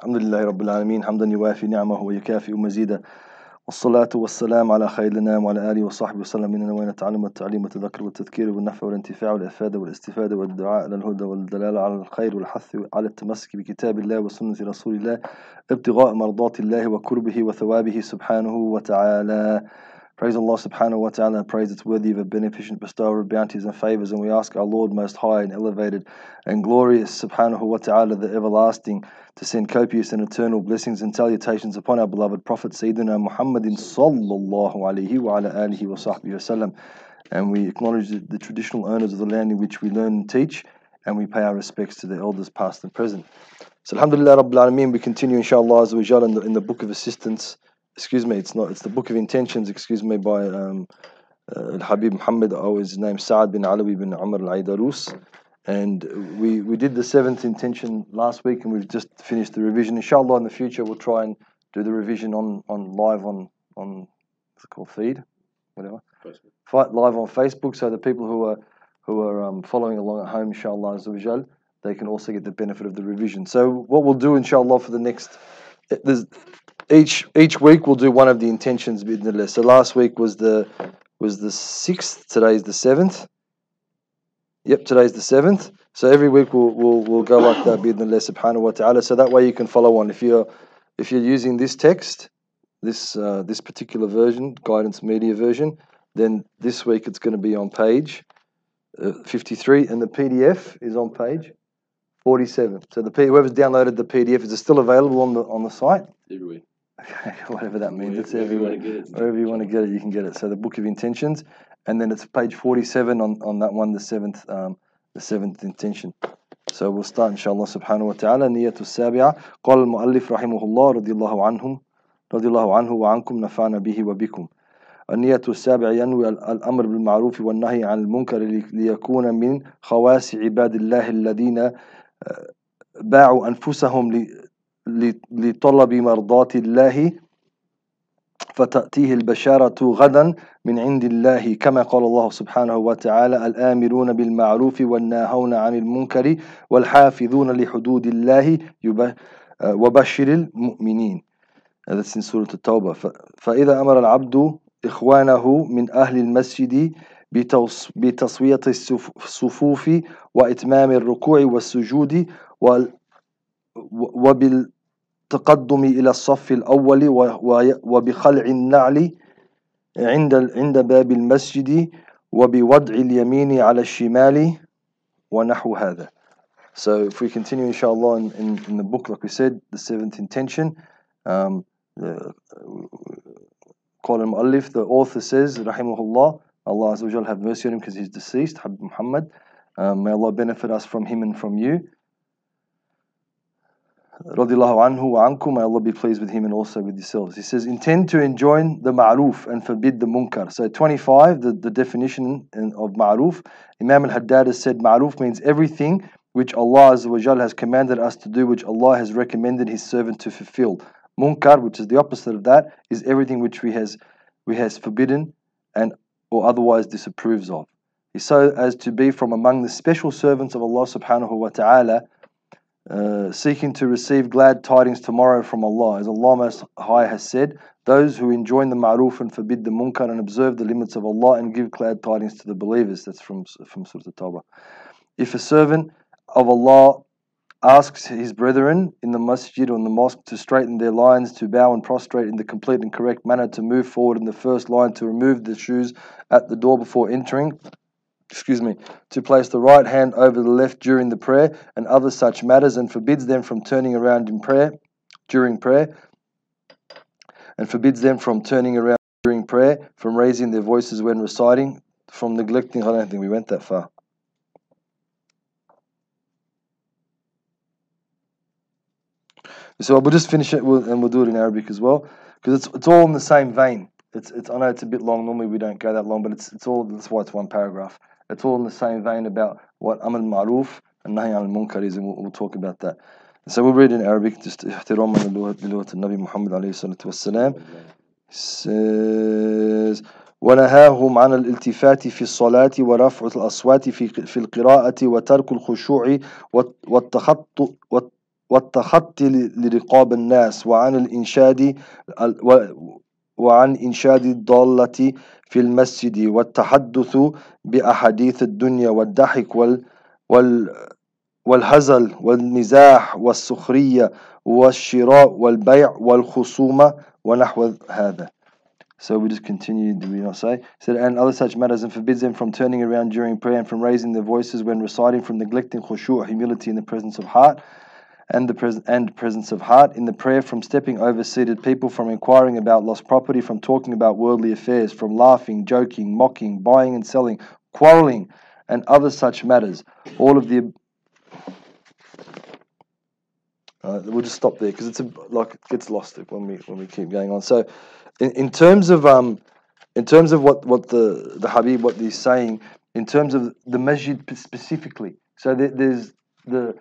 الحمد لله رب العالمين حمدا يوافي نعمه ويكافئ مزيدا والصلاة والسلام على خير الأنام وعلى آله وصحبه وسلم. إننا وين نتعلم التعليم والتذكر والتذكير والنفع والانتفاع والإفادة والاستفادة والدعاء إلى الهدى والدلالة على الخير والحث على التمسك بكتاب الله وسنة رسول الله ابتغاء مرضات الله وكربه وثوابه سبحانه وتعالى. Praise Allah subhanahu wa ta'ala, praise it's worthy of a beneficent bestower of bounties and favors, and we ask our Lord most high and elevated and glorious subhanahu wa ta'ala, the everlasting, to send copious and eternal blessings and salutations upon our beloved Prophet Sayyidina Muhammadin sallallahu alayhi wa ala alihi wa sahbihi wasallam. And we acknowledge the, the traditional owners of the land in which we learn and teach, and we pay our respects to the elders past and present. So alhamdulillah rabbil alameen, we continue inshallah in the, in the book of assistance excuse me, it's not, it's the Book of Intentions, excuse me, by um, uh, Habib Muhammad, oh, his name Saad bin Alawi bin Umar al Aidarus. And we, we did the seventh intention last week and we've just finished the revision. Inshallah, in the future, we'll try and do the revision on, on live on, on what's it called, feed? Whatever. Fight live on Facebook so the people who are who are um, following along at home, inshallah, they can also get the benefit of the revision. So, what we'll do, inshallah, for the next, there's each each week we'll do one of the intentions bidnillah. So last week was the was the sixth. Today's the seventh. Yep, today's the seventh. So every week we'll we'll, we'll go like that bidnillah subhanahu wa ta'ala. So that way you can follow on. If you're if you're using this text, this uh, this particular version, guidance media version, then this week it's going to be on page uh, 53 and the PDF is on page 47. So the whoever's downloaded the PDF is it still available on the on the site? Every week. Whatever that means. Wherever, it's everywhere. You Wherever you want to get it, you can get it. So the Book of Intentions, and then it's page forty-seven on, on that one, the seventh um, the seventh intention. So we'll start inshallah subhanahu wa ta'ala نية السابعة قال المؤلف رحمه الله رضي الله عنهم رضي الله عنه وعنكم نفعنا به وبكم النية السابعة ينوي الأمر بالمعروف والنهي عن المنكر ليكون من خواص عباد الله الذين باعوا أنفسهم لطلب مرضات الله فتأتيه البشارة غدا من عند الله كما قال الله سبحانه وتعالى الآمرون بالمعروف والناهون عن المنكر والحافظون لحدود الله وبشر المؤمنين. هذا في سورة التوبة. فإذا أمر العبد إخوانه من أهل المسجد بتصوية الصفوف وإتمام الركوع والسجود وبالتقدم إلى الصف الأول وبخلع النعل عند عند باب المسجد وبوضع اليمين على الشمال ونحو هذا. So if we continue inshallah in, in, in the book like we said the seventh intention um, the, قال المؤلف the author says الله Allah Azza wa have mercy on him because he's deceased Habib Muhammad um, may Allah benefit us from him and from you radiallahu anhu wa ankum, may Allah be pleased with him and also with yourselves. He says, intend to enjoin the ma'ruf and forbid the munkar. So 25, the, the definition of ma'ruf, Imam al-Haddad has said ma'ruf means everything which Allah Azza has commanded us to do, which Allah has recommended His servant to fulfill. Munkar, which is the opposite of that, is everything which we has we has forbidden and or otherwise disapproves of. So as to be from among the special servants of Allah subhanahu wa ta'ala uh, seeking to receive glad tidings tomorrow from Allah. As Allah Most High has said, those who enjoin the ma'ruf and forbid the munkar and observe the limits of Allah and give glad tidings to the believers. That's from, from Surah Tawbah. If a servant of Allah asks his brethren in the masjid or in the mosque to straighten their lines, to bow and prostrate in the complete and correct manner, to move forward in the first line, to remove the shoes at the door before entering, excuse me, to place the right hand over the left during the prayer and other such matters, and forbids them from turning around in prayer during prayer, and forbids them from turning around during prayer, from raising their voices when reciting, from neglecting. I don't think we went that far. So we'll just finish it and we'll do it in Arabic as well, because it's it's all in the same vein. It's it's I know it's a bit long. Normally we don't go that long, but it's it's all that's why it's one paragraph. It's all in the same vein about what Amr Ma'ruf and Nahi al Munkar is, and we'll, we'll, talk about that. So we'll read in Arabic, just احتراما للغة النبي محمد عليه الصلاة والسلام. says ونهاهم عن الالتفات في الصلاة ورفع الأصوات في في القراءة وترك الخشوع والتخط والتخطي لرقاب الناس وعن الإنشاد وعن إنشاد الضالة في المسجد والتحدث بأحاديث الدنيا والضحك وال وال والهزل والمزاح والسخرية والشراء والبيع والخصومة ونحو هذا So we just continue, do we not say? Said, and other such matters, and forbids them from turning around during prayer and from raising their voices when reciting, from neglecting khushu' humility in the presence of heart, and the pres- and presence of heart in the prayer, from stepping over seated people, from inquiring about lost property, from talking about worldly affairs, from laughing, joking, mocking, buying and selling, quarreling, and other such matters. All of the uh, we'll just stop there because it's a, like it gets lost when we when we keep going on. So in, in terms of um, in terms of what, what the, the Habib, what he's saying, in terms of the masjid specifically. So there, there's the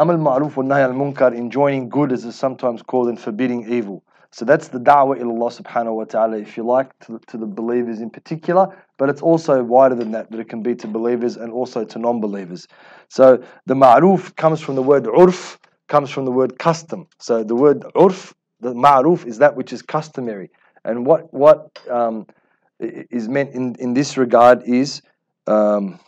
Amal Ma'ruf wa Nahy al Munkar, enjoining good as is sometimes called, and forbidding evil. So that's the da'wah ila Allah subhanahu wa ta'ala, if you like, to, to the believers in particular, but it's also wider than that, that it can be to believers and also to non believers. So the ma'ruf comes from the word urf, comes from the word custom. So the word urf the ma'ruf is that which is customary. And what what um, is meant in, in this regard is um,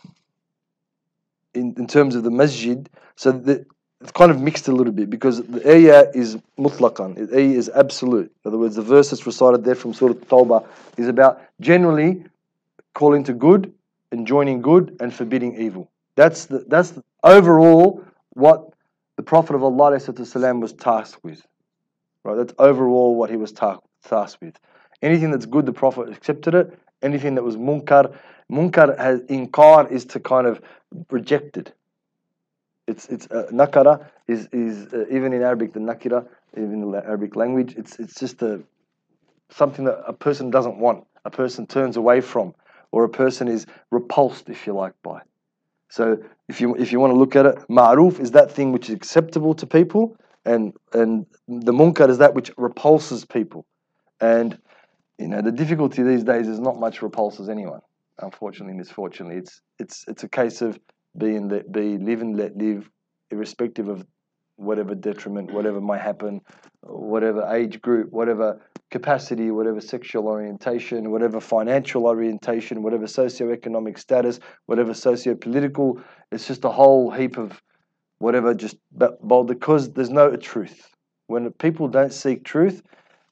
in, in terms of the masjid, so the, it's kind of mixed a little bit because the ayah is mutlaqan, the ayah is absolute. In other words, the verse that's recited there from Surah Tawbah is about generally calling to good, enjoining good, and forbidding evil. That's the, that's the, overall what the Prophet of Allah was tasked with. Right? That's overall what he was tasked with. Anything that's good, the Prophet accepted it. Anything that was munkar, munkar has inkar is to kind of reject it. It's it's uh, nakara is is uh, even in Arabic the nakira even in the Arabic language it's it's just a something that a person doesn't want, a person turns away from, or a person is repulsed, if you like, by. So if you if you want to look at it, ma'ruf is that thing which is acceptable to people, and and the munkar is that which repulses people. And you know the difficulty these days is not much repulses anyone unfortunately misfortunately it's it's it's a case of be and let be, live and let live, irrespective of whatever detriment, whatever might happen, whatever age group, whatever capacity, whatever sexual orientation, whatever financial orientation, whatever socioeconomic status, whatever socio-political, it's just a whole heap of whatever just bold because there's no truth. When people don't seek truth,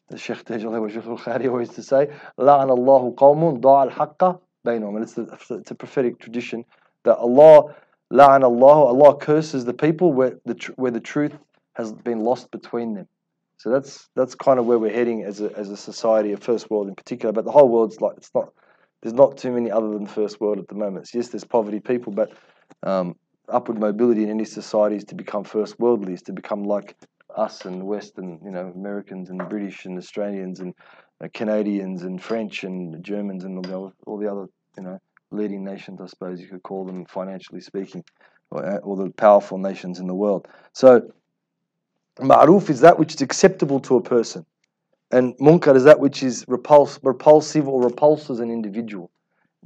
the Sheikh Tajal Khari always to say, La'an Allahu qawmun da'al haqqa bainum. And it's, a it's a prophetic tradition that Allah, la'an Allah, Allah curses the people where the, tr- where the truth has been lost between them. So that's that's kind of where we're heading as a, as a society, a first world in particular. But the whole world's like it's not. There's not too many other than first world at the moment. So yes, there's poverty people, but um, upward mobility in any society is to become first worldly, is to become like us and Western, you know, Americans and British and Australians and uh, Canadians and French and Germans and all the other, all the other you know leading nations, I suppose you could call them financially speaking, or, uh, or the powerful nations in the world. So, ma'ruf is that which is acceptable to a person, and munkar is that which is repulse, repulsive or repulses an individual,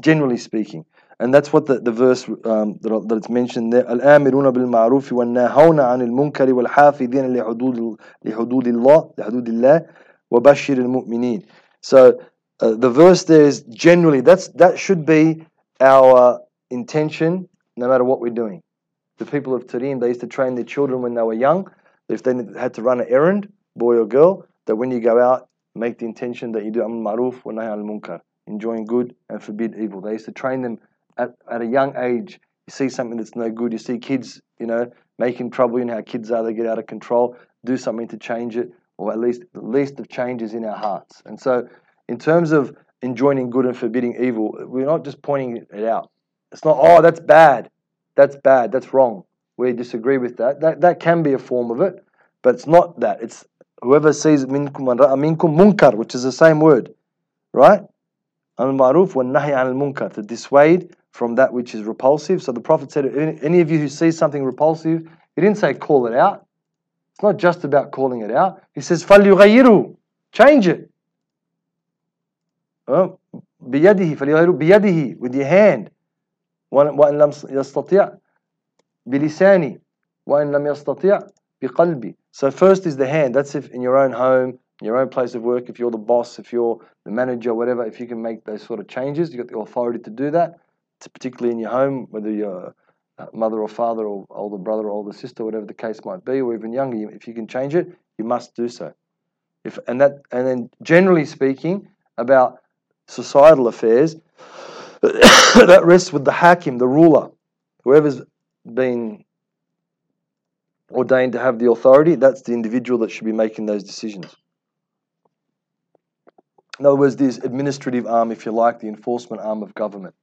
generally speaking. And that's what the, the verse um, that, that it's mentioned there. الآمرون بالمعروف والناهون عن المنكر والحافظين لحدود لحدود الله لحدود الله وبشر المؤمنين. So uh, the verse there is generally that's that should be our intention no matter what we're doing. The people of Tarim they used to train their children when they were young. If they had to run an errand, boy or girl, that when you go out, make the intention that you do amr ma'ruf wa nahy al munkar, enjoying good and forbid evil. They used to train them at, at a young age, you see something that's no good, you see kids, you know, making trouble, you know how kids are, they get out of control, do something to change it, or at least the least of changes in our hearts. And so, in terms of enjoining good and forbidding evil, we're not just pointing it out. It's not, oh, that's bad, that's bad, that's wrong. We disagree with that. That, that can be a form of it, but it's not that. It's whoever sees minkum minkum munkar, which is the same word, right? Al-ma'ruf wa nahi al-munkar, to dissuade from that which is repulsive. So the Prophet said, any of you who sees something repulsive, he didn't say call it out. It's not just about calling it out. He says, فَلْيُغَيِّرُوا Change it. بِيَدِهِ فَلْيُغَيِّرُوا بِيَدِهِ With your hand. وَإِن لَمْ يَسْتَطِيعْ بِلِسَانِ وَإِن لَمْ يَسْتَطِيعْ بقلبي. So first is the hand. That's if in your own home, in your own place of work, if you're the boss, if you're the manager, whatever, if you can make those sort of changes, you've got the authority to do that, particularly in your home, whether you're mother or father or older brother or older sister, whatever the case might be, or even younger, if you can change it, you must do so. If, and that and then generally speaking about societal affairs, that rests with the hakim, the ruler, whoever's been ordained to have the authority, that's the individual that should be making those decisions. In other words, this administrative arm, if you like, the enforcement arm of government.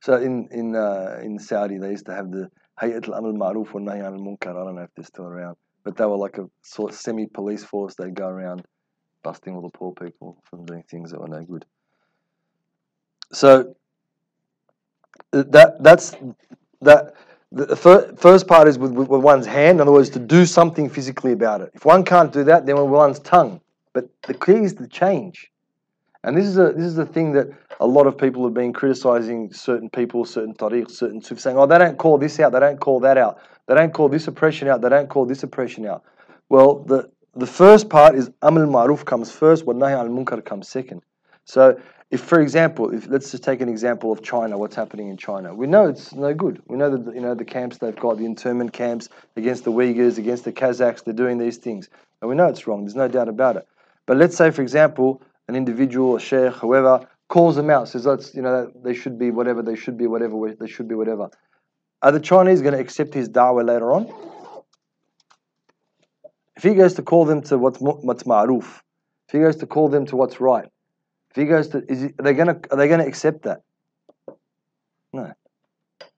So in in uh, in Saudi, they used to have the Hayat al-Amr al-Ma'ruf wa Nahy al-Munkar. I don't know if they're still around, but they were like a sort of semi-police force. They'd go around busting all the poor people from doing things that were no good. So that that's that the first part is with, with, one's hand, in other words, to do something physically about it. If one can't do that, then with one's tongue. But the key is to change. And this is a this is the thing that a lot of people have been criticizing certain people, certain tariq, certain suf, saying, oh, they don't call this out, they don't call that out, they don't call this oppression out, they don't call this oppression out. Well, the the first part is amal ma'ruf comes first, wa nahi al munkar comes second. So if, for example, if let's just take an example of China, what's happening in China, we know it's no good. We know that you know the camps they've got, the internment camps against the Uyghurs, against the Kazakhs, they're doing these things, and we know it's wrong. There's no doubt about it. But let's say, for example, an individual, a sheikh, whoever, calls them out, says that's you know they should be whatever, they should be whatever, they should be whatever. Are the Chinese going to accept his da'wah later on? If he goes to call them to what's what's ma'ruf, if he goes to call them to what's right, if he goes to, is are they going to are they going to accept that? No.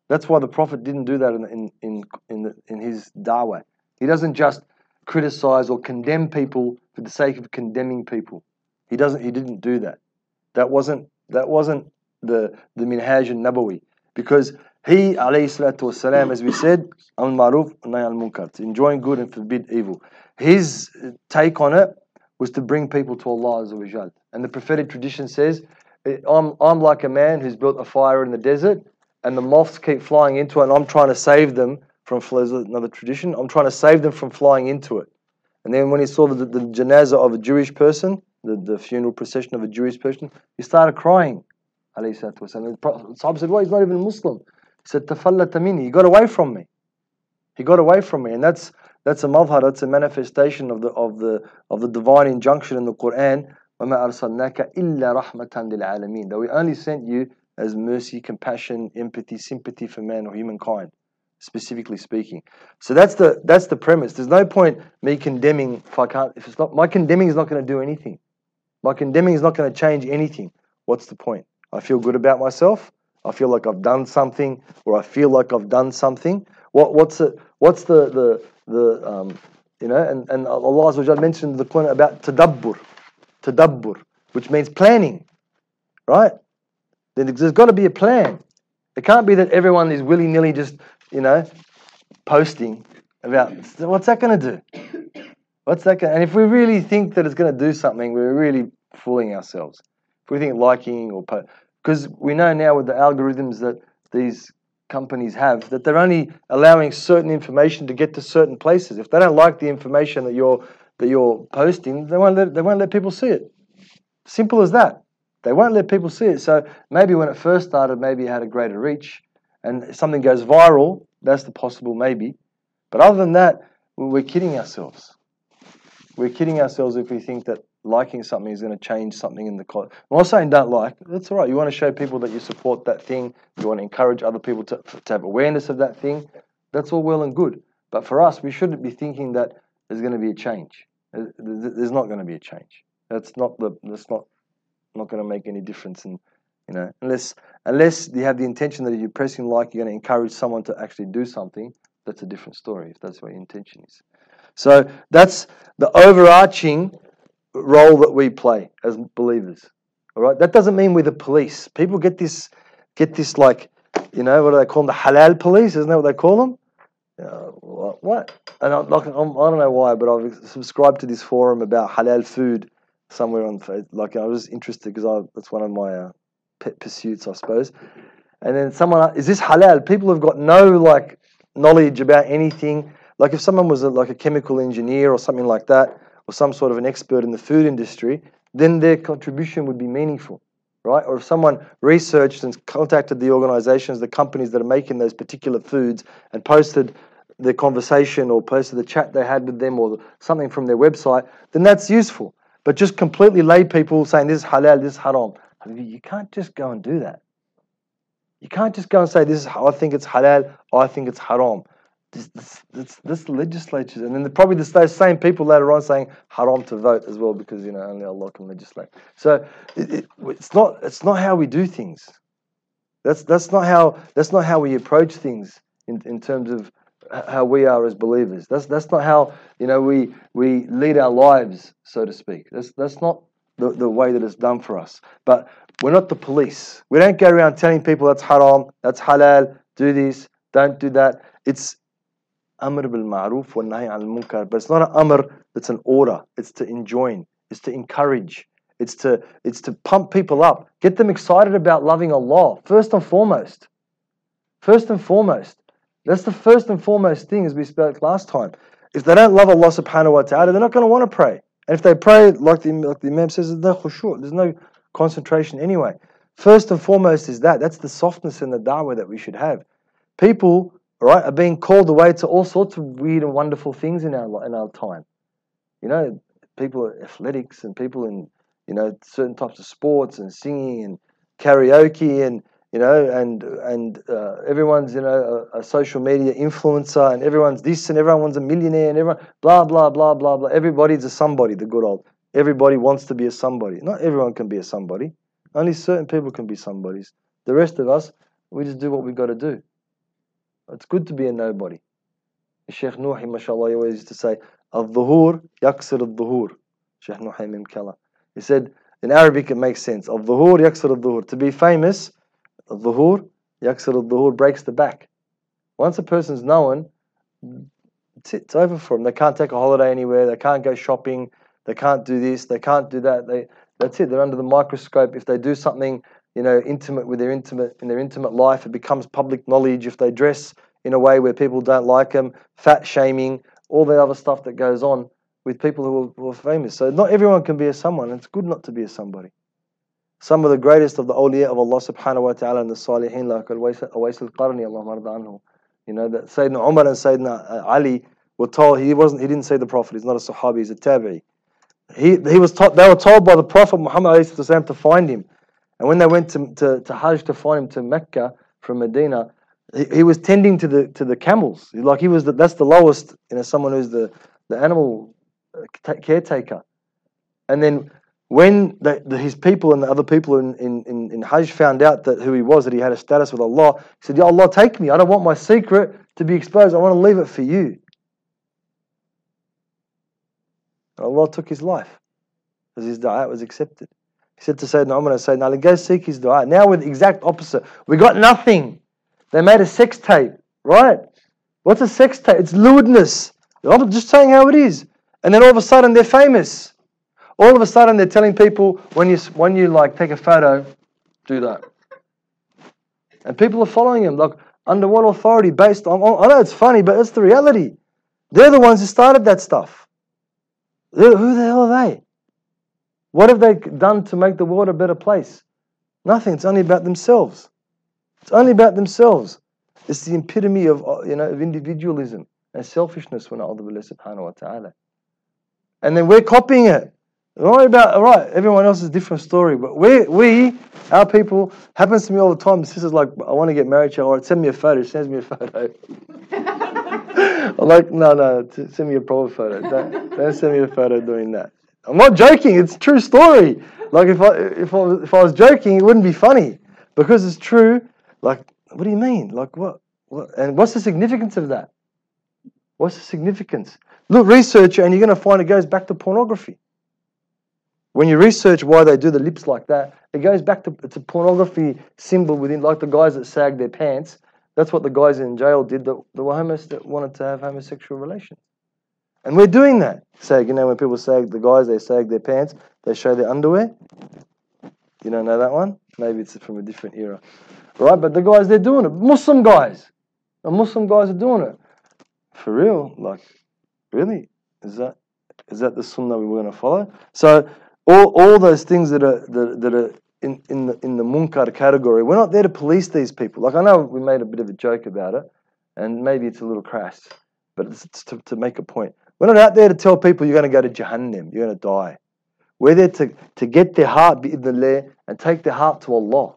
That's why the Prophet didn't do that in in in in, the, in his da'wah. He doesn't just criticize or condemn people for the sake of condemning people. He doesn't. He didn't do that. That wasn't that wasn't the the minhaj al nabawi because he alayhi salatu wasalam, as we said, al maruf al munkar, enjoying good and forbid evil. His take on it was to bring people to Allah Azza wa And the prophetic tradition says, eh, I'm, I'm like a man who's built a fire in the desert and the moths keep flying into it and I'm trying to save them from, another tradition, I'm trying to save them from flying into it. And then when he saw the, the janazah of a Jewish person, the, the funeral procession of a Jewish person, he started crying. And the Sahaba said, well, he's not even Muslim. He said, Tafallata minni, he got away from me. He got away from me. And that's that's a madhar, that's a manifestation of the of the of the divine injunction in the Quran. وَمَا أَرْسَلْنَاكَ إِلَّا رَحْمَةً لِلْعَالَمِينَ That we only sent you as mercy, compassion, empathy, sympathy for man or humankind, specifically speaking. So that's the that's the premise. There's no point me condemning if I can't if it's not my condemning is not going to do anything. My condemning is not going to change anything. What's the point? I feel good about myself. I feel like I've done something, or I feel like I've done something. What what's it? What's the the the um, you know, and, and Allah Azza mentioned the Quran about tadabbur, tadabbur, which means planning, right? Then there's got to be a plan. It can't be that everyone is willy nilly just, you know, posting about what's that going to do? What's that going? And if we really think that it's going to do something, we're really fooling ourselves. If we think liking or because we know now with the algorithms that these companies have that they're only allowing certain information to get to certain places. If they don't like the information that you're that you're posting, they won't let they won't let people see it. Simple as that. They won't let people see it. So maybe when it first started, maybe it had a greater reach, and something goes viral, that's the possible maybe. But other than that, we're kidding ourselves. We're kidding ourselves if we think that liking something is going to change something in the culture. I'm not saying don't like. That's all right. You want to show people that you support that thing. You want to encourage other people to, to have awareness of that thing. That's all well and good. But for us, we shouldn't be thinking that there's going to be a change. Uh, there's not going to be a change. That's not the. That's not not going to make any difference. And you know, unless unless you have the intention that you're pressing like, you're going to encourage someone to actually do something. That's a different story. If that's what your intention is. So that's the overarching role that we play as believers. All right, that doesn't mean we're the police. People get this, get this like, you know, what do they call them? The halal police, isn't that what they call them? Uh, what? And I'm, like, I'm, I do not know why, but I've subscribed to this forum about halal food somewhere on like I was interested because that's one of my uh, pet pursuits, I suppose. And then someone is this halal? People have got no like knowledge about anything. like if someone was a, like a chemical engineer or something like that, or some sort of an expert in the food industry, then their contribution would be meaningful, right? Or if someone researched and contacted the organizations, the companies that are making those particular foods and posted the conversation or posted the chat they had with them or something from their website, then that's useful. But just completely lay people saying this is halal, this is haram. You can't just go and do that. You can't just go and say this is I think it's halal, I think it's haram. This, this, this, legislature, and then probably the, those same people later on saying haram to vote as well because you know only Allah can legislate. So it, it, it's not it's not how we do things. That's that's not how that's not how we approach things in, in terms of how we are as believers. That's that's not how you know we we lead our lives, so to speak. That's that's not the, the way that it's done for us. But we're not the police. We don't go around telling people that's haram, that's halal, do this, don't do that. It's amr bil ma'ruf wa nahi al munkar. But it's not an amr, it's an order. It's to enjoin, it's to encourage, it's to it's to pump people up, get them excited about loving Allah, first and foremost. First and foremost. That's the first and foremost thing, as we spoke last time. If they don't love Allah subhanahu wa ta'ala, they're not going to want to pray. And if they pray, like the, like the Imam says, there's no there's no concentration anyway. First and foremost is that. That's the softness in the da'wah that we should have. People, right, are being called away to all sorts of weird and wonderful things in our in our time. You know, people athletics and people in you know certain types of sports and singing and karaoke and you know, and and uh, everyone's you know a, a, social media influencer, and everyone's this, and everyone's a millionaire, and everyone blah blah blah blah blah. Everybody's a somebody. The good old. Everybody wants to be a somebody. Not everyone can be a somebody. Only certain people can be somebodies. The rest of us, we just do what we've got to do. It's good to be a nobody. Sheikh Nuhi, mashallah, he always used to say, Al-dhuhur yaksir al-dhuhur. Sheikh Nuh Ha Mim Keller. He said, in Arabic it makes sense. Al-dhuhur yaksir al-dhuhur. To be famous Dhuhur, yaksir al-dhuhur breaks the back. Once a person's known, it's, it's over for them. They can't take a holiday anywhere. They can't go shopping. They can't do this. They can't do that. They that's it. They're under the microscope. If they do something, you know, intimate with their intimate in their intimate life, it becomes public knowledge. If they dress in a way where people don't like them, fat shaming, all the other stuff that goes on with people who are, who are famous. So not everyone can be a someone. It's good not to be a somebody some of the greatest of the awliya of Allah subhanahu wa ta'ala and the salihin like Awais al-Qarni Allah anhu you know that Sayyidina Umar and Sayyidina uh, Ali were told he wasn't he didn't say the Prophet he's not a Sahabi he's a Tabi'i he, he was taught, they were told by the Prophet Muhammad to find him and when they went to, to, to Hajj to find him to Mecca from Medina he, was tending to the to the camels like he was the, that's the lowest you know someone who's the the animal uh, caretaker and then when the, the, his people and the other people in, in, in, in Hajj found out that who he was, that he had a status with Allah, he said, Ya Allah, take me. I don't want my secret to be exposed. I want to leave it for you. And Allah took his life because his dua was accepted. He said to Sayyidina Umar Sayyidina Ali, go seek his dua. Now we're the exact opposite. We got nothing. They made a sex tape, right? What's a sex tape? It's lewdness. I'm just saying how it is. And then all of a sudden they're famous. All of a sudden, they're telling people when you when you like take a photo, do that, and people are following him. Like under what authority? Based on I know it's funny, but it's the reality. They're the ones who started that stuff. Who the hell are they? What have they done to make the world a better place? Nothing. It's only about themselves. It's only about themselves. It's the epitome of uh, you know of individualism and selfishness. When Allah subhanahu wa ta'ala. And then we're copying it. Don't worry about all right. Everyone else is a different story, but we, we, our people, happens to me all the time. Sister's like, I want to get married to you, or send me a photo. She sends me a photo. I'm like, no, no, send me a proper photo. Don't, don't send me a photo doing that. I'm not joking. It's true story. Like if I if I if I was joking, it wouldn't be funny because it's true. Like, what do you mean? Like what? What? And what's the significance of that? What's the significance? Look, research, and you're going to find it goes back to pornography. When you research why they do the lips like that, it goes back to it's a pornography symbol within, like the guys that sag their pants. That's what the guys in jail did that, the homos that wanted to have homosexual relations. And we're doing that. Sag, you know, when people sag, the guys, they sag their pants, they show their underwear. You don't know that one? Maybe it's from a different era. Right? But the guys, they're doing it. Muslim guys. The Muslim guys are doing it. For real? Like, really? Is that is that the sunnah we were going to follow? So all, all those things that are that, that are in, in the in the munkar category, we're not there to police these people. Like I know we made a bit of a joke about it, and maybe it's a little crass, but it's, it's to, to make a point. We're not out there to tell people you're going to go to Jahannam, you're going to die. We're there to, to get their heart bi'idhnillah and take their heart to Allah.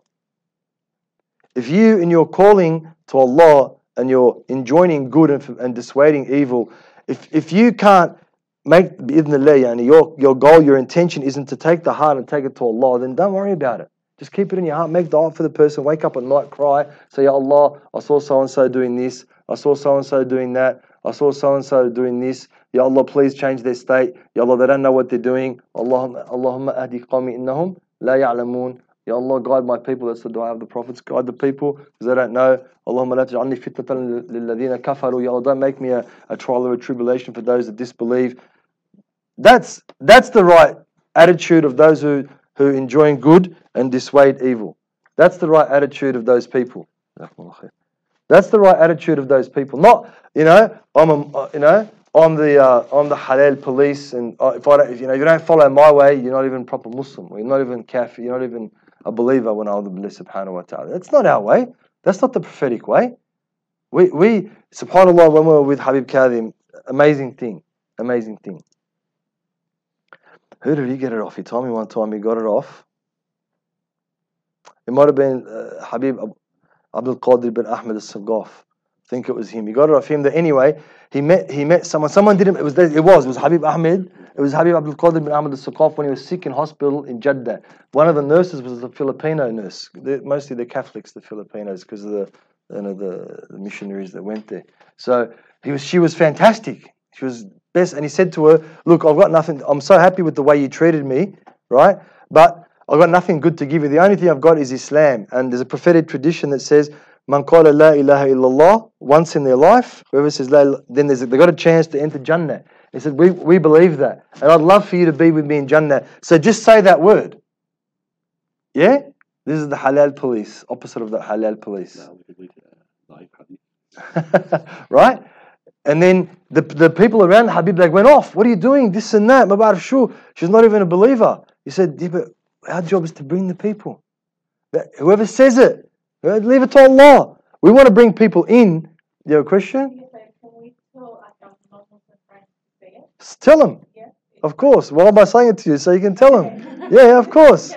If you in your calling to Allah and you're enjoining good and, and dissuading evil, if, if you can't make bi'idhnillah, yani your, your goal, your intention isn't to take the heart and take it to Allah, then don't worry about it. Just keep it in your heart. Make dua for the person. Wake up at night, cry. Say, Ya Allah, I saw so and so doing this. I saw so and so doing that. I saw so and so doing this. Ya Allah, please change their state. Ya Allah, they don't know what they're doing. Allahumma, Allahumma ahdi qawmi innahum la ya'lamun. Ya Allah, guide my people. That's the dua of the prophets. Guide the people because they don't know. Allahumma la taj'alni fitnatan lilladhina kafaru. Ya Allah, don't make me a, a trial or a tribulation for those that disbelieve. That's, that's the right attitude of those who, who enjoying good and dissuade evil. That's the right attitude of those people. That's the right attitude of those people. Not, you know, I'm a, uh, you know, I'm the uh, I'm the halal police, and uh, if I don't, if, you know, you don't follow my way, you're not even proper Muslim. You're not even kafir. You're not even a believer. When Allah subhanahu wa taala. That's not our way. That's not the prophetic way. We we subhanallah when we were with Habib Kadhim, amazing thing, amazing thing. Who did he get it off? He told me one time he got it off. It might have been uh, Habib Abdul Qadir bin Ahmed al-Sagaf. I think it was him. He got it off him. That anyway, he met he met someone. Someone didn't. It was it was it was Habib Ahmed. It was Habib Abdul Qadir bin Ahmed al-Sagaf when he was sick in hospital in Jeddah. One of the nurses was a Filipino nurse. They're, mostly the Catholics, the Filipinos, because of the you know the, the missionaries that went there. So he was she was fantastic. She was best. And he said to her, Look, I've got nothing. I'm so happy with the way you treated me, right? But I've got nothing good to give you. The only thing I've got is Islam. And there's a prophetic tradition that says, Man qala la ilaha illallah once in their life, whoever says la, then they've got a chance to enter Jannah. He said, we, we believe that. And I'd love for you to be with me in Jannah. So just say that word. Yeah? This is the halal police, opposite of the halal police. right? And then the, the people around Habib, they went off. What are you doing? This and that. Mabar Shu. She's not even a believer. He said, yeah, but our job is to bring the people. Whoever says it, uh, leave it to Allah. We want to bring people in. You're a Christian? Tell them. Of course. Why am I saying it to you? So you can tell him. Yeah, of course.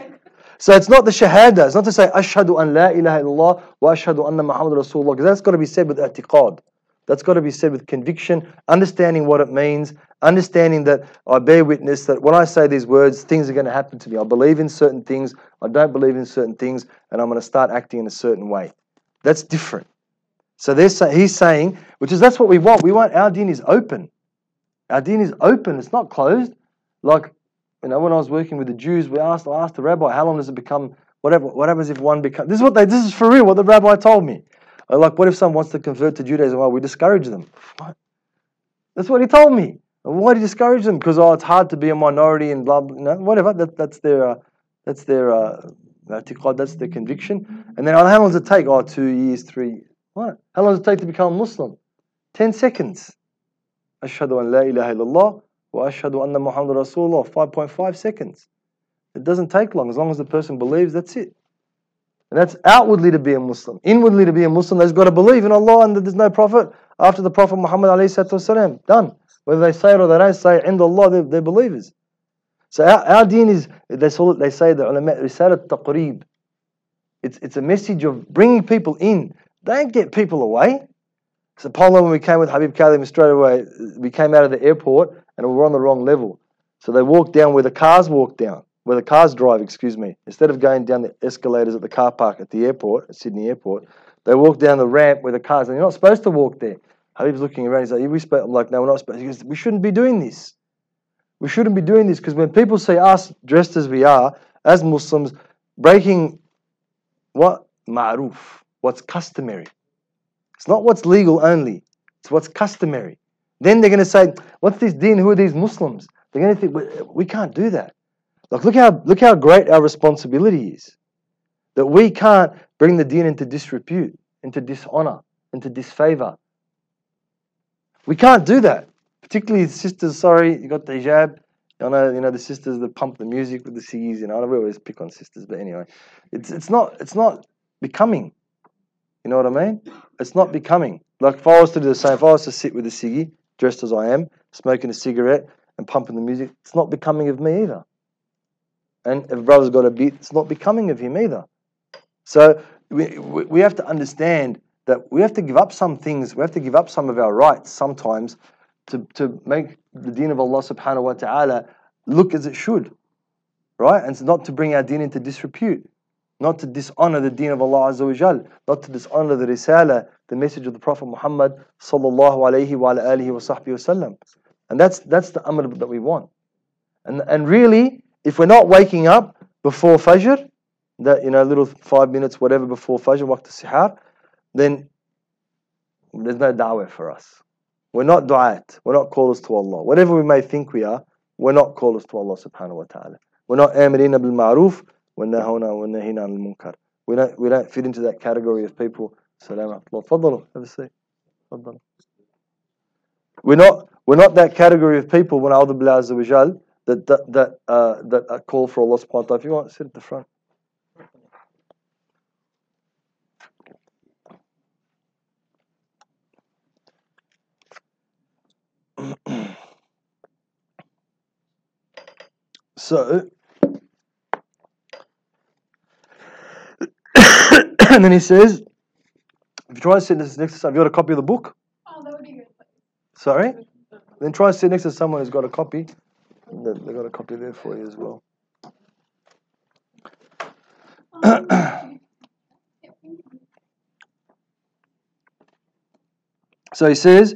So it's not the shahada. It's not to say, Ashhadu an la ilaha illallah wa ashhadu anna Muhammad Rasulullah. Because that's got to be said with i'tiqad. That's got to be said with conviction, understanding what it means, understanding that I bear witness that when I say these words, things are going to happen to me. I believe in certain things, I don't believe in certain things, and I'm going to start acting in a certain way. That's different. So he's saying, which is that's what we want. We want our deen is open. Our deen is open. It's not closed. Like, you know, when I was working with the Jews, we asked, I asked the rabbi, how long does it become? Whatever. What happens if one becomes? This is what they. This is for real. What the rabbi told me. Like, what if someone wants to convert to Judaism? Well, we discourage them. What? That's what he told me. Why do you discourage them? Because oh, it's hard to be a minority and blah blah. No, whatever. That, that's their uh, that's their uh, that's their conviction. And then how long does it take? Oh, two years, three. What? How long does it take to become a Muslim? Ten seconds. Ashhadu an la ilaha illallah wa ashhadu anna Muhammad Rasulullah. Five point five seconds. It doesn't take long as long as the person believes. That's it. And that's outwardly to be a Muslim. Inwardly to be a Muslim, they've got to believe in Allah and that there's no prophet after the Prophet Muhammad والسلام. Done. Whether they say it or they don't say it, in Allah, they're, they're believers. So our, our deen is, they, it, they say the ulama, risalat taqreeb. It's, it's a message of bringing people in. Don't get people away. Subhanallah, when we came with Habib Kadhim straight away, we came out of the airport and we were on the wrong level. So they walked down where the cars walk down where the cars drive, excuse me, instead of going down the escalators at the car park at the airport, at Sydney Airport, they walked down the ramp where the cars, and you're not supposed to walk there. Habib's looking around, he's like, we supposed, I'm like, no, we're not supposed He goes, we shouldn't be doing this. We shouldn't be doing this because when people see us dressed as we are, as Muslims, breaking what? Ma'ruf, what's customary. It's not what's legal only, it's what's customary. Then they're going to say, what's this deen? Who are these Muslims? They're going to think, we can't do that. Like, look how, look how great our responsibility is. That we can't bring the deen into disrepute, into dishonor, into disfavor. We can't do that. Particularly sisters, sorry, you got the hijab. I know, you know, the sisters that pump the music with the CDs, you know, I we always pick on sisters, but anyway, it's it's not it's not becoming. You know what I mean? It's not becoming. Like if I was to do the same, if I was to sit with a ciggy, dressed as I am, smoking a cigarette and pumping the music, it's not becoming of me either. And if a brother's got a beat, it's not becoming of him either. So we, we have to understand that we have to give up some things, we have to give up some of our rights sometimes to, to make the deen of Allah subhanahu wa ta'ala look as it should. Right? And it's not to bring our deen into disrepute, not to dishonor the deen of Allah Azza wa Jal, not to dishonor the risala, the message of the Prophet Muhammad sallallahu alayhi wa alihi wa wasallam. And that's that's the amr that we want. And and really, if we're not waking up before Fajr, that you know, little five minutes, whatever before Fajr, waqt sihar, then there's no da'wah for us. We're not du'at. We're not callers to Allah. Whatever we may think we are, we're not callers to Allah subhanahu wa ta'ala. We're not amirina bil ma'ruf, we're nahina al munkar. We don't, we don't fit into that category of people. Salam Tafaddalu, have a seat. Tafaddalu. We're not, we're not that category of people, when A'udhu Billah Azza wa that, that, that, uh, that call for Allah subhanahu wa ta'ala. If you want, sit at the front. so, and then he says, if you try to sit next to someone, have you got a copy of the book? Oh, that would be good. Sorry? Then try to sit next to someone who's got a copy. They've got a copy there for you as well. Um, So he says,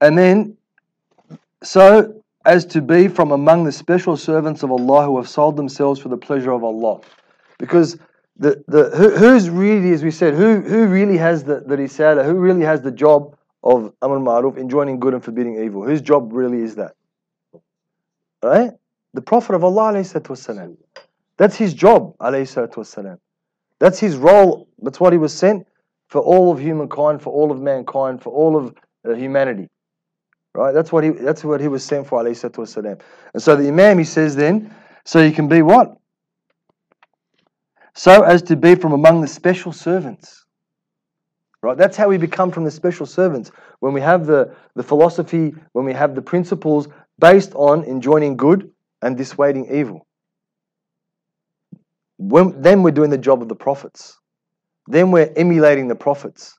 and then, so as to be from among the special servants of Allah who have sold themselves for the pleasure of Allah. Because the, the who, who's really, as we said, who who really has the, the risala, who really has the job of Amr Ma'ruf, enjoining good and forbidding evil? Whose job really is that? Right? The Prophet of Allah, والسلام. That's his job, والسلام. That's his role. That's what he was sent for all of humankind, for all of mankind, for all of uh, humanity. Right? That's what he that's what he was sent for, alayhi salatu And so the Imam he says then, so you can be what? So as to be from among the special servants. Right? That's how we become from the special servants. When we have the, the philosophy, when we have the principles based on enjoining good and dissuading evil. When, then we're doing the job of the prophets. Then we're emulating the prophets.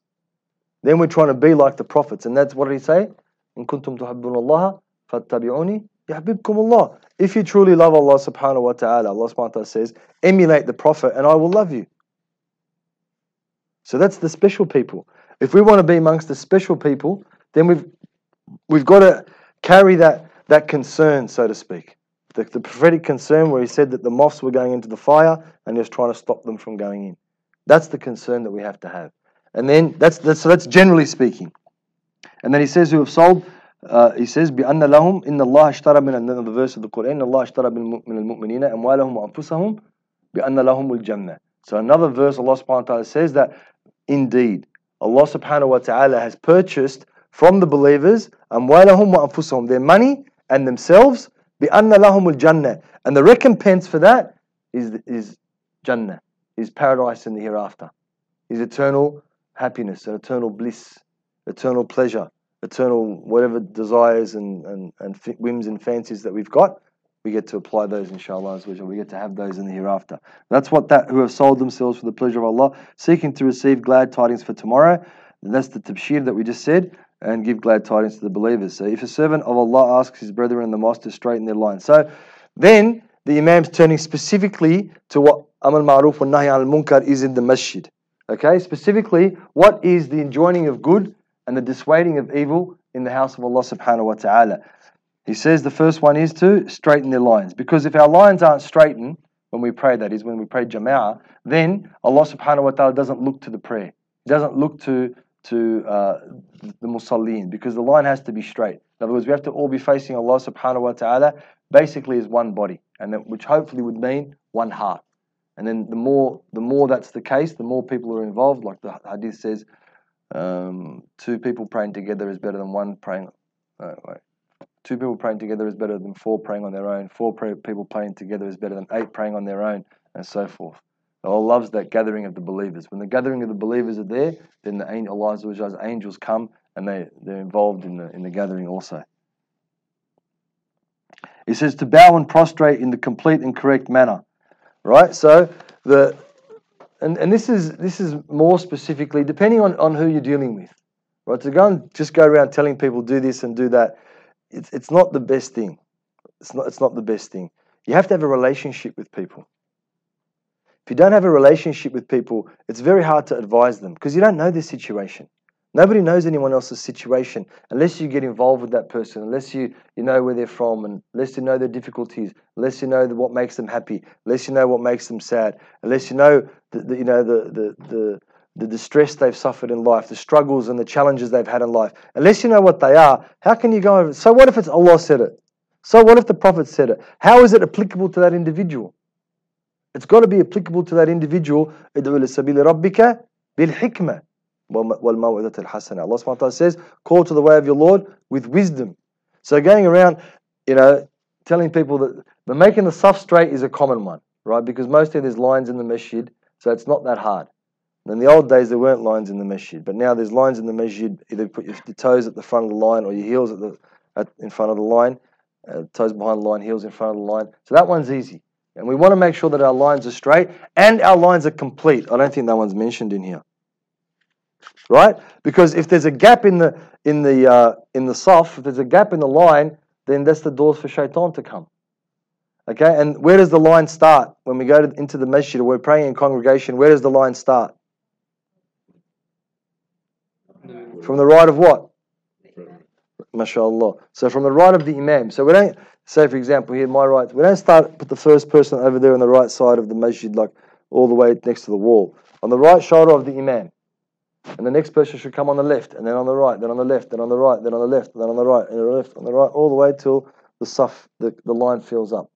Then we're trying to be like the prophets. And that's what did he say? In kuntum tuhibbun Allah, fattabi'uni Allah. If you truly love Allah subhanahu wa ta'ala, Allah subhanahu wa ta'ala says, emulate the prophet and I will love you. So that's the special people. If we want to be amongst the special people, then we've we've got to carry that that concern, so to speak. The, the prophetic concern where he said that the moths were going into the fire and he was trying to stop them from going in. That's the concern that we have to have. And then that's, that's so that's generally speaking. And then he says who have sold. Uh, he says بأن لهم إن الله اشترى من another verse of the Quran إن الله اشترى من المؤمنين أموالهم وأنفسهم بأن لهم الجنة. So another verse Allah subhanahu wa ta'ala says that indeed Allah subhanahu wa ta'ala has purchased from the believers أموالهم وأنفسهم their money and themselves بأن لهم الجنة and the recompense for that is is Jannah his paradise in the hereafter, his eternal happiness and eternal bliss, eternal pleasure, eternal whatever desires and, and, and whims and fancies that we've got, we get to apply those inshallah as well. We get to have those in the hereafter. That's what that who have sold themselves for the pleasure of Allah, seeking to receive glad tidings for tomorrow. And that's the tabshir that we just said, and give glad tidings to the believers. So if a servant of Allah asks his brethren in the mosque to straighten their line. So then the Imam's turning specifically to what Amr Ma'ruf wa Nahi al Munkar is in the masjid. Okay, specifically, what is the enjoining of good and the dissuading of evil in the house of Allah subhanahu wa ta'ala? He says the first one is to straighten their lines. Because if our lines aren't straightened, when we pray, that is, when we pray Jama'ah, then Allah subhanahu wa ta'ala doesn't look to the prayer. He doesn't look to, to uh, the musallin because the line has to be straight. In other words, we have to all be facing Allah subhanahu wa ta'ala basically as one body, and that, which hopefully would mean one heart. And then the more the more that's the case, the more people are involved. Like the hadith says, um, two people praying together is better than one praying No way. Two people praying together is better than four praying on their own. Four pray- people praying together is better than eight praying on their own, and so forth. Allah loves that gathering of the believers. When the gathering of the believers are there, then the angel, Allah's angels come and they, they're involved in the, in the gathering also. He says to bow and prostrate in the complete and correct manner. Right? So the and, and this is this is more specifically depending on, on who you're dealing with. Right? To go and just go around telling people do this and do that, it's it's not the best thing. It's not it's not the best thing. You have to have a relationship with people. If you don't have a relationship with people, it's very hard to advise them because you don't know their situation. Nobody knows anyone else's situation unless you get involved with that person, unless you, you know where they're from, and unless you know their difficulties, unless you know what makes them happy, unless you know what makes them sad, unless you know the, the you know the, the, the, the distress they've suffered in life, the struggles and the challenges they've had in life. Unless you know what they are, how can you go over? So what if it's Allah said it? So what if the Prophet said it? How is it applicable to that individual? It's got to be applicable to that individual. bil. Allah subhanahu says, call to the way of your Lord with wisdom. So going around, you know, telling people that but making the saf straight is a common one, right? Because mostly there's lines in the masjid, so it's not that hard. In the old days, there weren't lines in the masjid, but now there's lines in the masjid. Either put your, toes at the front of the line or your heels at the at, in front of the line, uh, toes behind the line, heels in front of the line. So that one's easy. And we want to make sure that our lines are straight and our lines are complete. I don't think that one's mentioned in here right? Because if there's a gap in the in the uh, in the saf, if there's a gap in the line, then that's the doors for shaitan to come. Okay, and where does the line start when we go to, into the masjid or we're praying in congregation? Where does the line start? From the right of what? MashaAllah. So from the right of the Imam. So we don't say, for example, here my right. We don't start put the first person over there on the right side of the masjid, like all the way next to the wall. On the right shoulder of the Imam. And the next person should come on the left, and then on the right, then on the left, then on the right, then on the left, then on the right, and the left, on the right, all the way till the saf, the, the line fills up.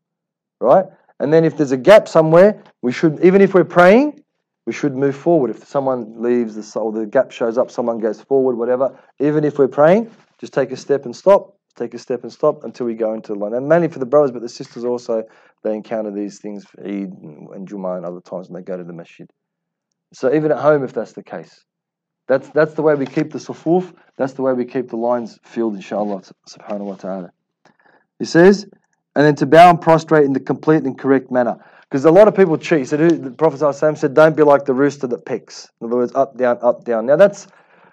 Right? And then if there's a gap somewhere, we should, even if we're praying, we should move forward. If someone leaves the or the gap shows up, someone goes forward, whatever. Even if we're praying, just take a step and stop. Take a step and stop until we go into the line. And mainly for the brothers, but the sisters also, they encounter these things for Eid and, and Jummah and other times when they go to the masjid. So even at home, if that's the case, that's, that's the way we keep the sufuf. That's the way we keep the lines filled, inshallah, subhanahu wa ta'ala. He says, and then to bow and prostrate in the complete and correct manner. Because a lot of people cheat. He said, the Prophet said, don't be like the rooster that pecks. In other words, up, down, up, down. Now that's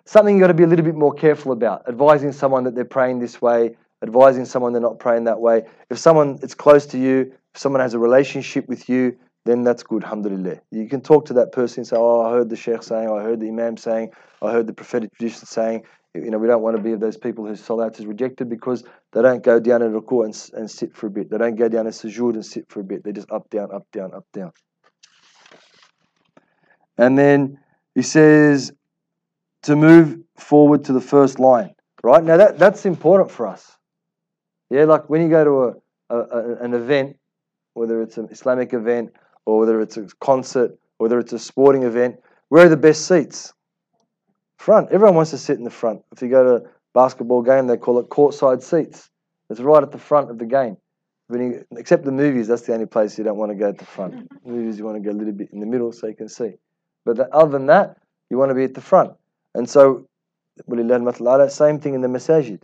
something you've got to be a little bit more careful about. Advising someone that they're praying this way, advising someone they're not praying that way. If someone is close to you, if someone has a relationship with you, then that's good, alhamdulillah. You can talk to that person and say, Oh, I heard the Sheikh saying, I heard the Imam saying, I heard the prophetic tradition saying, you know, we don't want to be of those people whose salat is rejected because they don't go down in ruku and, and sit for a bit. They don't go down in sujood and sit for a bit. They just up, down, up, down, up, down. And then he says to move forward to the first line, right? Now that, that's important for us. Yeah, like when you go to a, a an event, whether it's an Islamic event or whether it's a concert, whether it's a sporting event, where are the best seats? Front. Everyone wants to sit in the front. If you go to a basketball game, they call it courtside seats. It's right at the front of the game. When you, except the movies, that's the only place you don't want to go at the front. Mm-hmm. movies, you want to go a little bit in the middle so you can see. But the, other than that, you want to be at the front. And so, same thing in the masajid.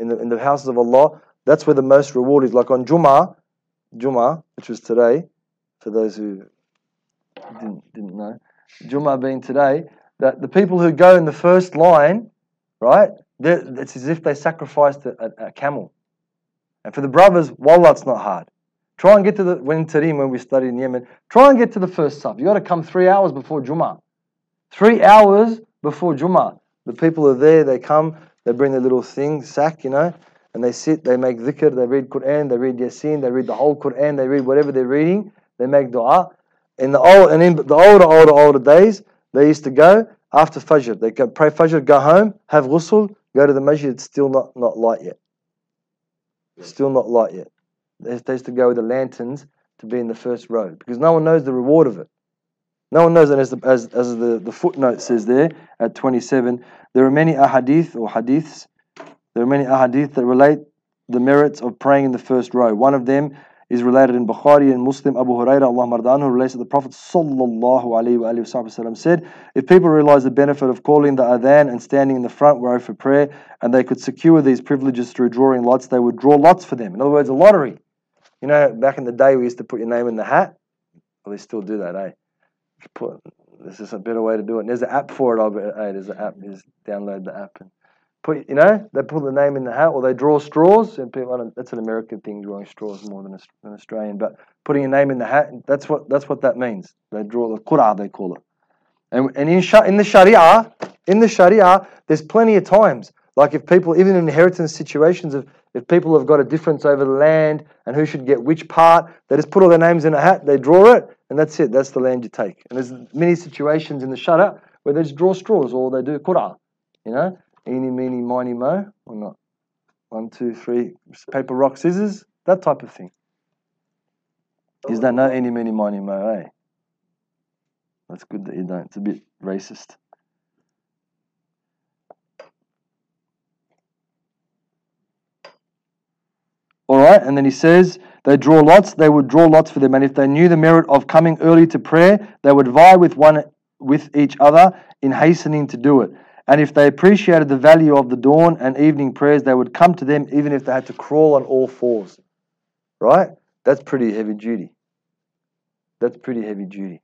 In the, in the houses of Allah, that's where the most reward is. Like on Jummah, Jummah, which was today, for those who didn't, didn't know, Jummah being today, that the people who go in the first line, right, it's as if they sacrificed a, a, camel. And for the brothers, wallah, it's not hard. Try and get to the, when Tarim, when we studied in Yemen, try and get to the first saf. you got to come three hours before Jummah. Three hours before Jummah. The people are there, they come, they bring their little thing, sack, you know, and they sit, they make dhikr, they read Quran, they read Yasin, they read the whole Quran, they read whatever they're reading, they make dua. In the old and in the older, older, older days, they used to go after Fajr. They go pray Fajr, go home, have ghusl, go to the masjid. It's still not, not light yet. Still not light yet. They, they used to go with the lanterns to be in the first row because no one knows the reward of it. No one knows, and as, the, as, as the, the footnote says there at 27, there are many ahadith or hadiths There are many ahadith that relate the merits of praying in the first row. One of them is related in Bukhari and Muslim. Abu Hurairah, Allah Mardanhu, relates that the Prophet wasallam said, if people realize the benefit of calling the adhan and standing in the front row for prayer, and they could secure these privileges through drawing lots, they would draw lots for them. In other words, a lottery. You know, back in the day, we used to put your name in the hat. Well, they still do that, eh? Put, this is a better way to do it. And there's an app for it. I'll bet, hey, there's an app. Just download the app and put, you know, they put the name in the hat or they draw straws. And people, that's an American thing, drawing straws more than an Australian. But putting a name in the hat, that's what that's what that means. They draw the qura they call it. And, and in, in the Sharia, in the Sharia, there's plenty of times. Like if people, even in inheritance situations, if, if people have got a difference over the land and who should get which part, they just put all their names in a hat, they draw it, and that's it. That's the land you take. And there's many situations in the Sharia where they just draw straws or they do qura You know, Eeny, meeny, miny, mo, or not? One, two, three, paper, rock, scissors, that type of thing. Is that no eeny, meeny, miny, mo, eh? That's good that you don't. It's a bit racist. All right, and then he says, they draw lots, they would draw lots for them, and if they knew the merit of coming early to prayer, they would vie with one with each other in hastening to do it. And if they appreciated the value of the dawn and evening prayers, they would come to them even if they had to crawl on all fours. Right? That's pretty heavy duty. That's pretty heavy duty.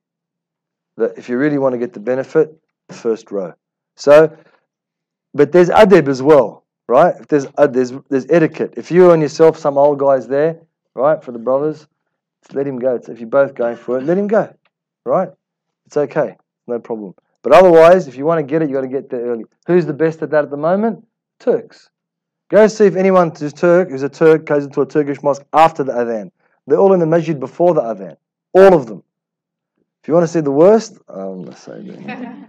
That if you really want to get the benefit, first row. So, but there's adab as well, right? If there's uh, there's there's etiquette. If you and yourself, some old guys there, right, for the brothers, let him go. So if you're both going for it, let him go, right? It's okay, no problem. But otherwise, if you want to get it, you got to get there early. Who's the best at that at the moment? Turks. Go see if anyone who's Turk, who's a Turk, goes into a Turkish mosque after the adhan. They're all in the masjid before the adhan. All of them. If you want to see the worst, I'm going to say that.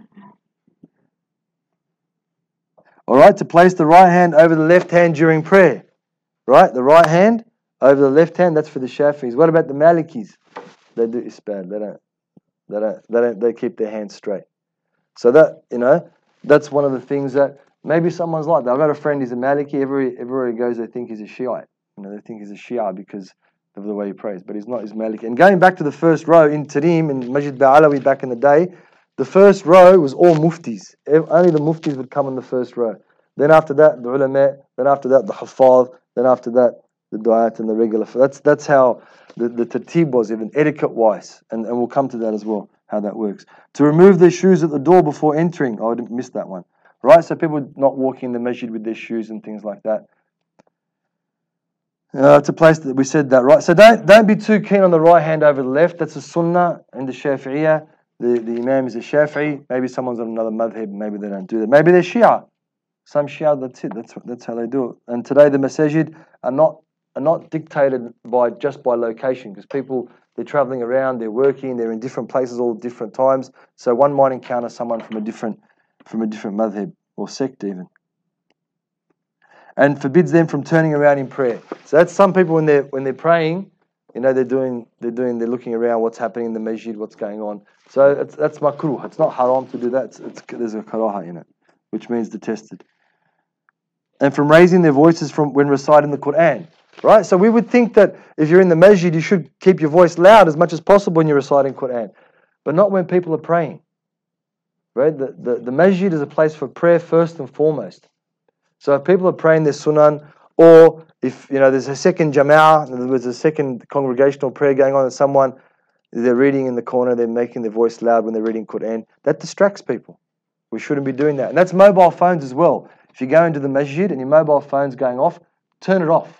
all right, to place the right hand over the left hand during prayer. Right, the right hand over the left hand, that's for the Shafis. What about the Malikis? They do bad. They don't. They don't. They don't. They keep their hands straight. So that, you know, that's one of the things that maybe someone's like that. I've got a friend, he's a Maliki. Every, everywhere he goes, they think he's a Shiite. You know, they think he's a Shia because of the way he prays, but he's not, he's Maliki. And going back to the first row in Tarim, in Masjid Ba'alawi back in the day, the first row was all muftis. Only the muftis would come in the first row. Then after that, the ulama. Then after that, the hafaz. Then after that, the du'at and the regular. That's that's how the, the tertib was, even etiquette wise. And, and we'll come to that as well how that works. To remove their shoes at the door before entering. Oh, I missed that one. Right? So people not walking in the masjid with their shoes and things like that. Uh, a place that we said that right. So don't don't be too keen on the right hand over the left. That's a sunnah in the Shafi'iyah. The the imam is a Shafi'i. Maybe someone's on another madhab. Maybe they don't do that. Maybe they're Shia. Some Shia. That's it. That's that's how they do it. And today the masajid are not are not dictated by just by location because people they're traveling around, they're working, they're in different places all different times. So one might encounter someone from a different from a different madhab or sect even. And forbids them from turning around in prayer. So that's some people when they're when they're praying, you know, they're doing they're doing they're looking around what's happening in the masjid, what's going on. So it's, that's makruh. It's not haram to do that. It's, it's, there's a karaha in it, which means detested. And from raising their voices from when reciting the Quran. Right? So we would think that if you're in the masjid, you should keep your voice loud as much as possible when you're reciting Quran, but not when people are praying. Right? The, the, the masjid is a place for prayer first and foremost. So if people are praying their sunan, or if you know there's a second jama'ah, there's a second congregational prayer going on, and someone they're reading in the corner, they're making their voice loud when they're reading Quran, that distracts people. We shouldn't be doing that. And that's mobile phones as well. If you go into the masjid and your mobile phone's going off, turn it off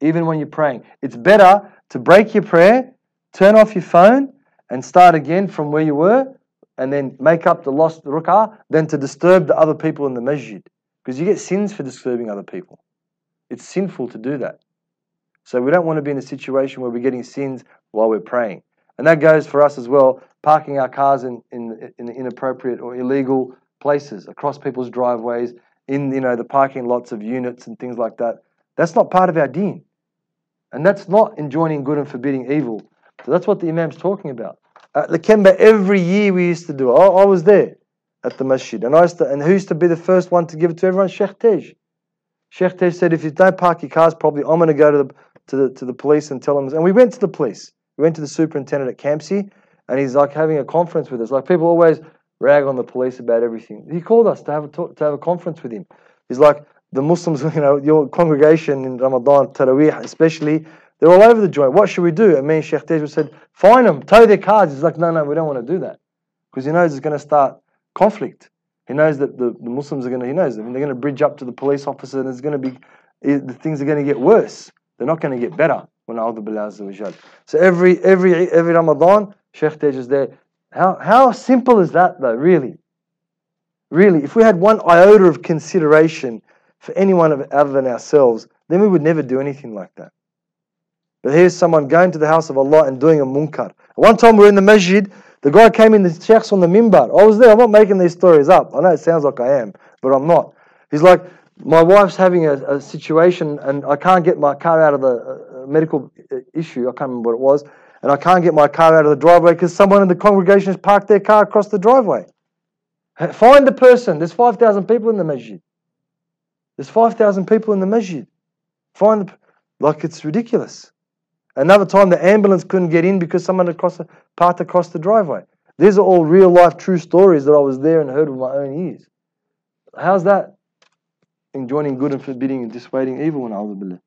even when you're praying. It's better to break your prayer, turn off your phone, and start again from where you were, and then make up the lost ruk'ah, than to disturb the other people in the masjid. Because you get sins for disturbing other people. It's sinful to do that. So we don't want to be in a situation where we're getting sins while we're praying. And that goes for us as well, parking our cars in, in, in inappropriate or illegal places, across people's driveways, in you know the parking lots of units and things like that. That's not part of our deen. And that's not enjoining good and forbidding evil. So that's what the Imam's talking about. At Lakemba, every year we used to do I, I was there at the masjid. And, I used to, and who used to be the first one to give it to everyone? Sheikh Taj. Sheikh Taj said, if you don't park your cars properly, I'm going to go to the, to the to the police and tell them. And we went to the police. We went to the superintendent at Campsie, and he's like having a conference with us. Like people always rag on the police about everything. He called us to have a talk, to have a conference with him. He's like the Muslims, you know, your congregation in Ramadan, Taraweeh especially, they're all over the joint. What should we do? And me and Sheikh Taj said, fine them, tow their cars. He's like, no, no, we don't want to do that because he knows it's going to start conflict. He knows that the, the Muslims are going to, he knows, I mean, they're going to bridge up to the police officer and it's going to be, the things are going to get worse. They're not going to get better. So every, every, every Ramadan, Sheikh Taj is there. How, how simple is that though, really? Really, if we had one iota of consideration for anyone other than ourselves, then we would never do anything like that. But here's someone going to the house of Allah and doing a munkar. One time we were in the masjid, the guy came in, the sheikh's on the mimbar. I was there, I'm not making these stories up. I know it sounds like I am, but I'm not. He's like, my wife's having a, a situation and I can't get my car out of the uh, medical uh, issue. I can't remember what it was. And I can't get my car out of the driveway because someone in the congregation has parked their car across the driveway. Find the person. There's 5,000 people in the masjid. There's 5,000 people in the masjid. Find the, like it's ridiculous. Another time the ambulance couldn't get in because someone across the, parked across the driveway. These are all real life true stories that I was there and heard with my own ears. How's that? Enjoining good and forbidding and dissuading evil when and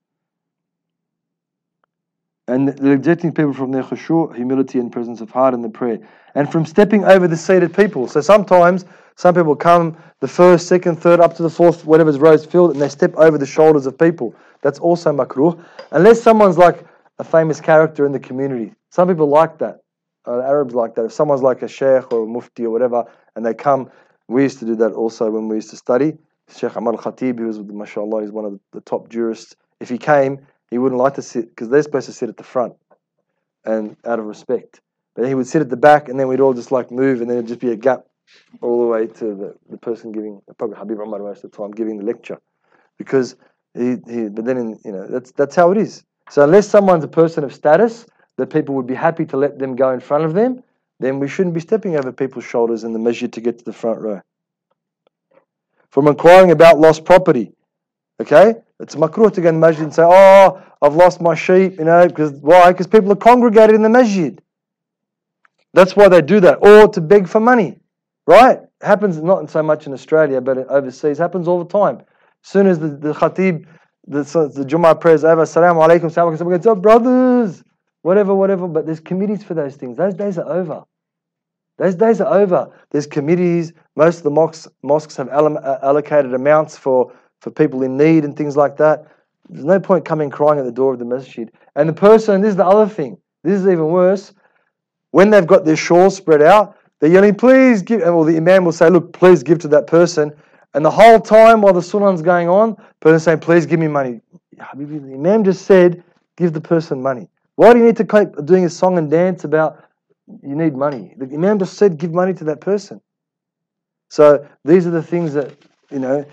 and rejecting people from their khushu, humility and presence of heart in the prayer, and from stepping over the seated people. So sometimes some people come the first, second, third, up to the fourth, whatever's rows filled, and they step over the shoulders of people. That's also makruh, unless someone's like a famous character in the community. Some people like that. Uh, Arabs like that. If someone's like a sheikh or a mufti or whatever, and they come, we used to do that also when we used to study. Sheikh Ahmad Khatib, who was, mashallah, he's one of the top jurists. If he came, he wouldn't like to sit because they're supposed to sit at the front and out of respect. But he would sit at the back and then we'd all just like move and then it'd just be a gap all the way to the, the person giving, probably Habib Umar most of the time, giving the lecture. Because he, he but then, in, you know, that's, that's how it is. So unless someone's a person of status that people would be happy to let them go in front of them, then we shouldn't be stepping over people's shoulders in the measure to get to the front row. From inquiring about lost property, okay, it's makruh to go in the masjid and say, "Oh, I've lost my sheep," you know, because why? Because people are congregated in the masjid. That's why they do that, or to beg for money, right? It happens not so much in Australia, but overseas happens all the time. As soon as the, the khatib the, the Jummah prayers over, Assalamu alaikum, Assalamu alaikum, goes, oh, brothers, whatever, whatever. But there's committees for those things. Those days are over. Those days are over. There's committees. Most of the mosques, mosques have uh, allocated amounts for, for people in need and things like that. There's no point coming crying at the door of the masjid. And the person, this is the other thing. This is even worse. When they've got their shawls spread out, they're yelling, please give, well, the imam will say, look, please give to that person. And the whole time while the sunnah's going on, person saying, please give me money. the Imam just said, give the person money. Why do you need to keep doing a song and dance about you need money? The Imam just said, give money to that person. So these are the things that, you know,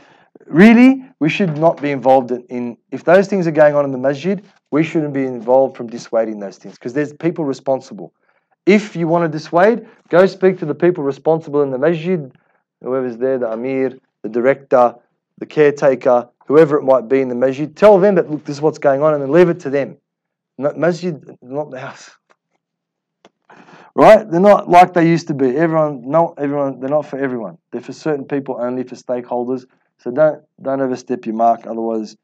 really we should not be involved in, if those things are going on in the masjid, we shouldn't be involved from dissuading those things because there's people responsible. If you want to dissuade, go speak to the people responsible in the masjid, whoever's there, the Amir, the director, the caretaker, whoever it might be in the masjid, tell them that, look, this is what's going on, and then leave it to them. Not, masjid, not the house. Right? They're not like they used to be. Everyone, not everyone, they're not for everyone. They're for certain people only, for stakeholders. So don't don't overstep your mark, otherwise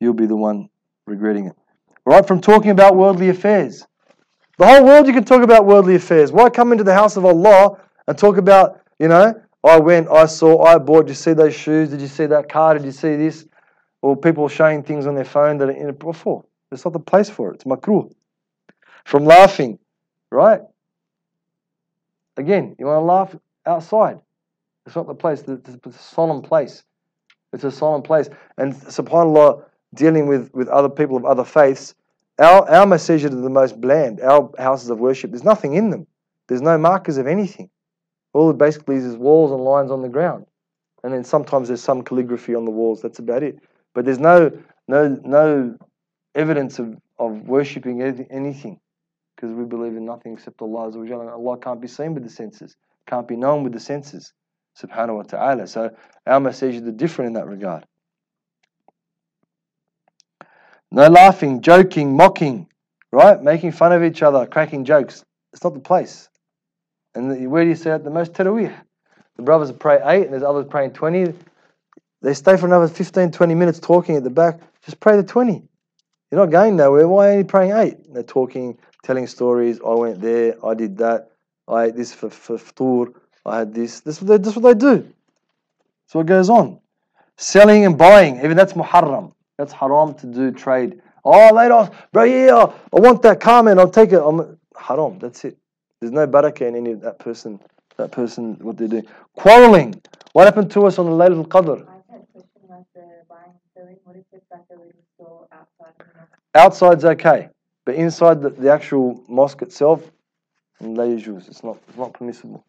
you'll be the one regretting it. Right? From talking about worldly affairs. The whole world you can talk about worldly affairs. Why come into the house of Allah and talk about, you know, I went, I saw, I bought. Did you see those shoes? Did you see that car? Did you see this? Or people showing things on their phone that are in it before. It's not the place for it. It's makruh. From laughing, right? Again, you want to laugh outside. It's not the place. It's a solemn place. It's a solemn place. And subhanAllah, dealing with, with other people of other faiths, our, our message are the most bland. Our houses of worship, there's nothing in them. There's no markers of anything. All it basically is is walls and lines on the ground. And then sometimes there's some calligraphy on the walls. That's about it. But there's no no no evidence of, of worshipping anything. Because we believe in nothing except Allah. And Allah can't be seen with the senses, can't be known with the senses. Subhanahu wa ta'ala. So our masajid are different in that regard. No laughing, joking, mocking, right? Making fun of each other, cracking jokes. It's not the place. And where do you say it the most? Taraweeh. The brothers pray eight and there's others praying 20. They stay for another 15, 20 minutes talking at the back. Just pray the 20. You're not going nowhere. Why are you praying eight? They're talking, telling stories. I went there. I did that. I ate this for, for. I had this. This is what they, this is what they do. That's what goes on. Selling and buying. Even that's muharram. That's haram to do trade. Oh, later, bro, yeah, I want that car, man. I'll take it. I'm haram. That's it. There's no barakah in any of that person. That person, what they're doing. Quarreling. What happened to us on the Laylatul Qadr? I had a question about the buying and selling. What if it's like a little store outside of the? Outside's okay, but inside the, the actual mosque itself, la yajuz. It's not, it's not permissible.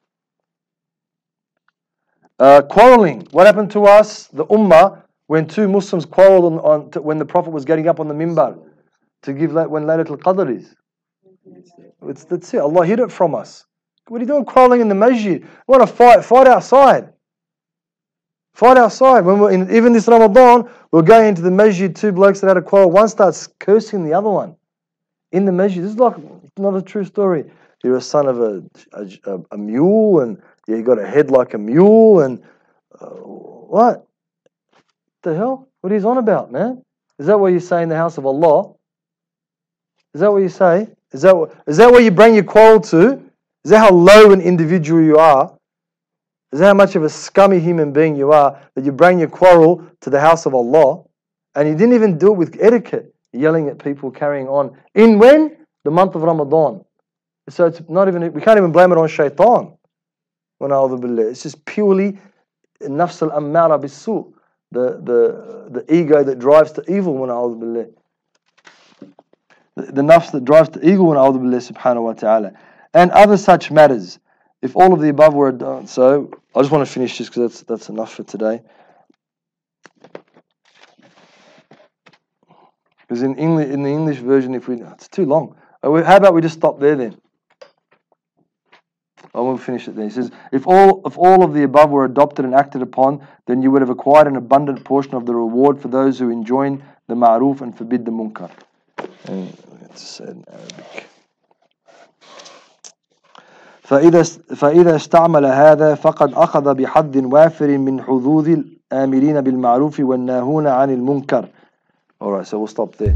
Uh, quarreling. What happened to us, the ummah, when two Muslims quarreled on, on to, when the Prophet was getting up on the mimbar to give when Laylatul Qadr is? It's, that's it. Allah hid it from us. What are you doing quarreling in the masjid? Want to fight? Fight outside. Fight outside. When we're in, even this Ramadan, we're going into the masjid. Two blokes that had a quarrel. One starts cursing the other one in the masjid. This is like not a true story. You're a son of a a, a mule, and you got a head like a mule, and uh, what? The hell? What are you on about, man? Is that what you say in the house of Allah? Is that what you say? Is that what, is that where you bring your quarrel to? Is that how low an individual you are? Is that how much of a scummy human being you are that you bring your quarrel to the house of Allah and you didn't even do it with etiquette, yelling at people, carrying on. In when? The month of Ramadan. So it's not even, we can't even blame it on shaitan. It's just purely nafs al ammara bisu, the, the, the ego that drives to evil. The, the nafs that drives to evil subhanahu wa ta'ala. And other such matters. If all of the above were done, so I just want to finish this because that's that's enough for today. Because in English, in the English version, if we it's too long. Uh, How about we just stop there then? I will finish it there. He says, if all if all of the above were adopted and acted upon, then you would have acquired an abundant portion of the reward for those who enjoin the ma'ruf and forbid the munkar. And in Arabic. فإذا فإذا استعمل هذا فقد أخذ بحظ وافر من حظوظ الآمرين بالمعروف والناهون عن المنكر. Alright, so we'll stop there.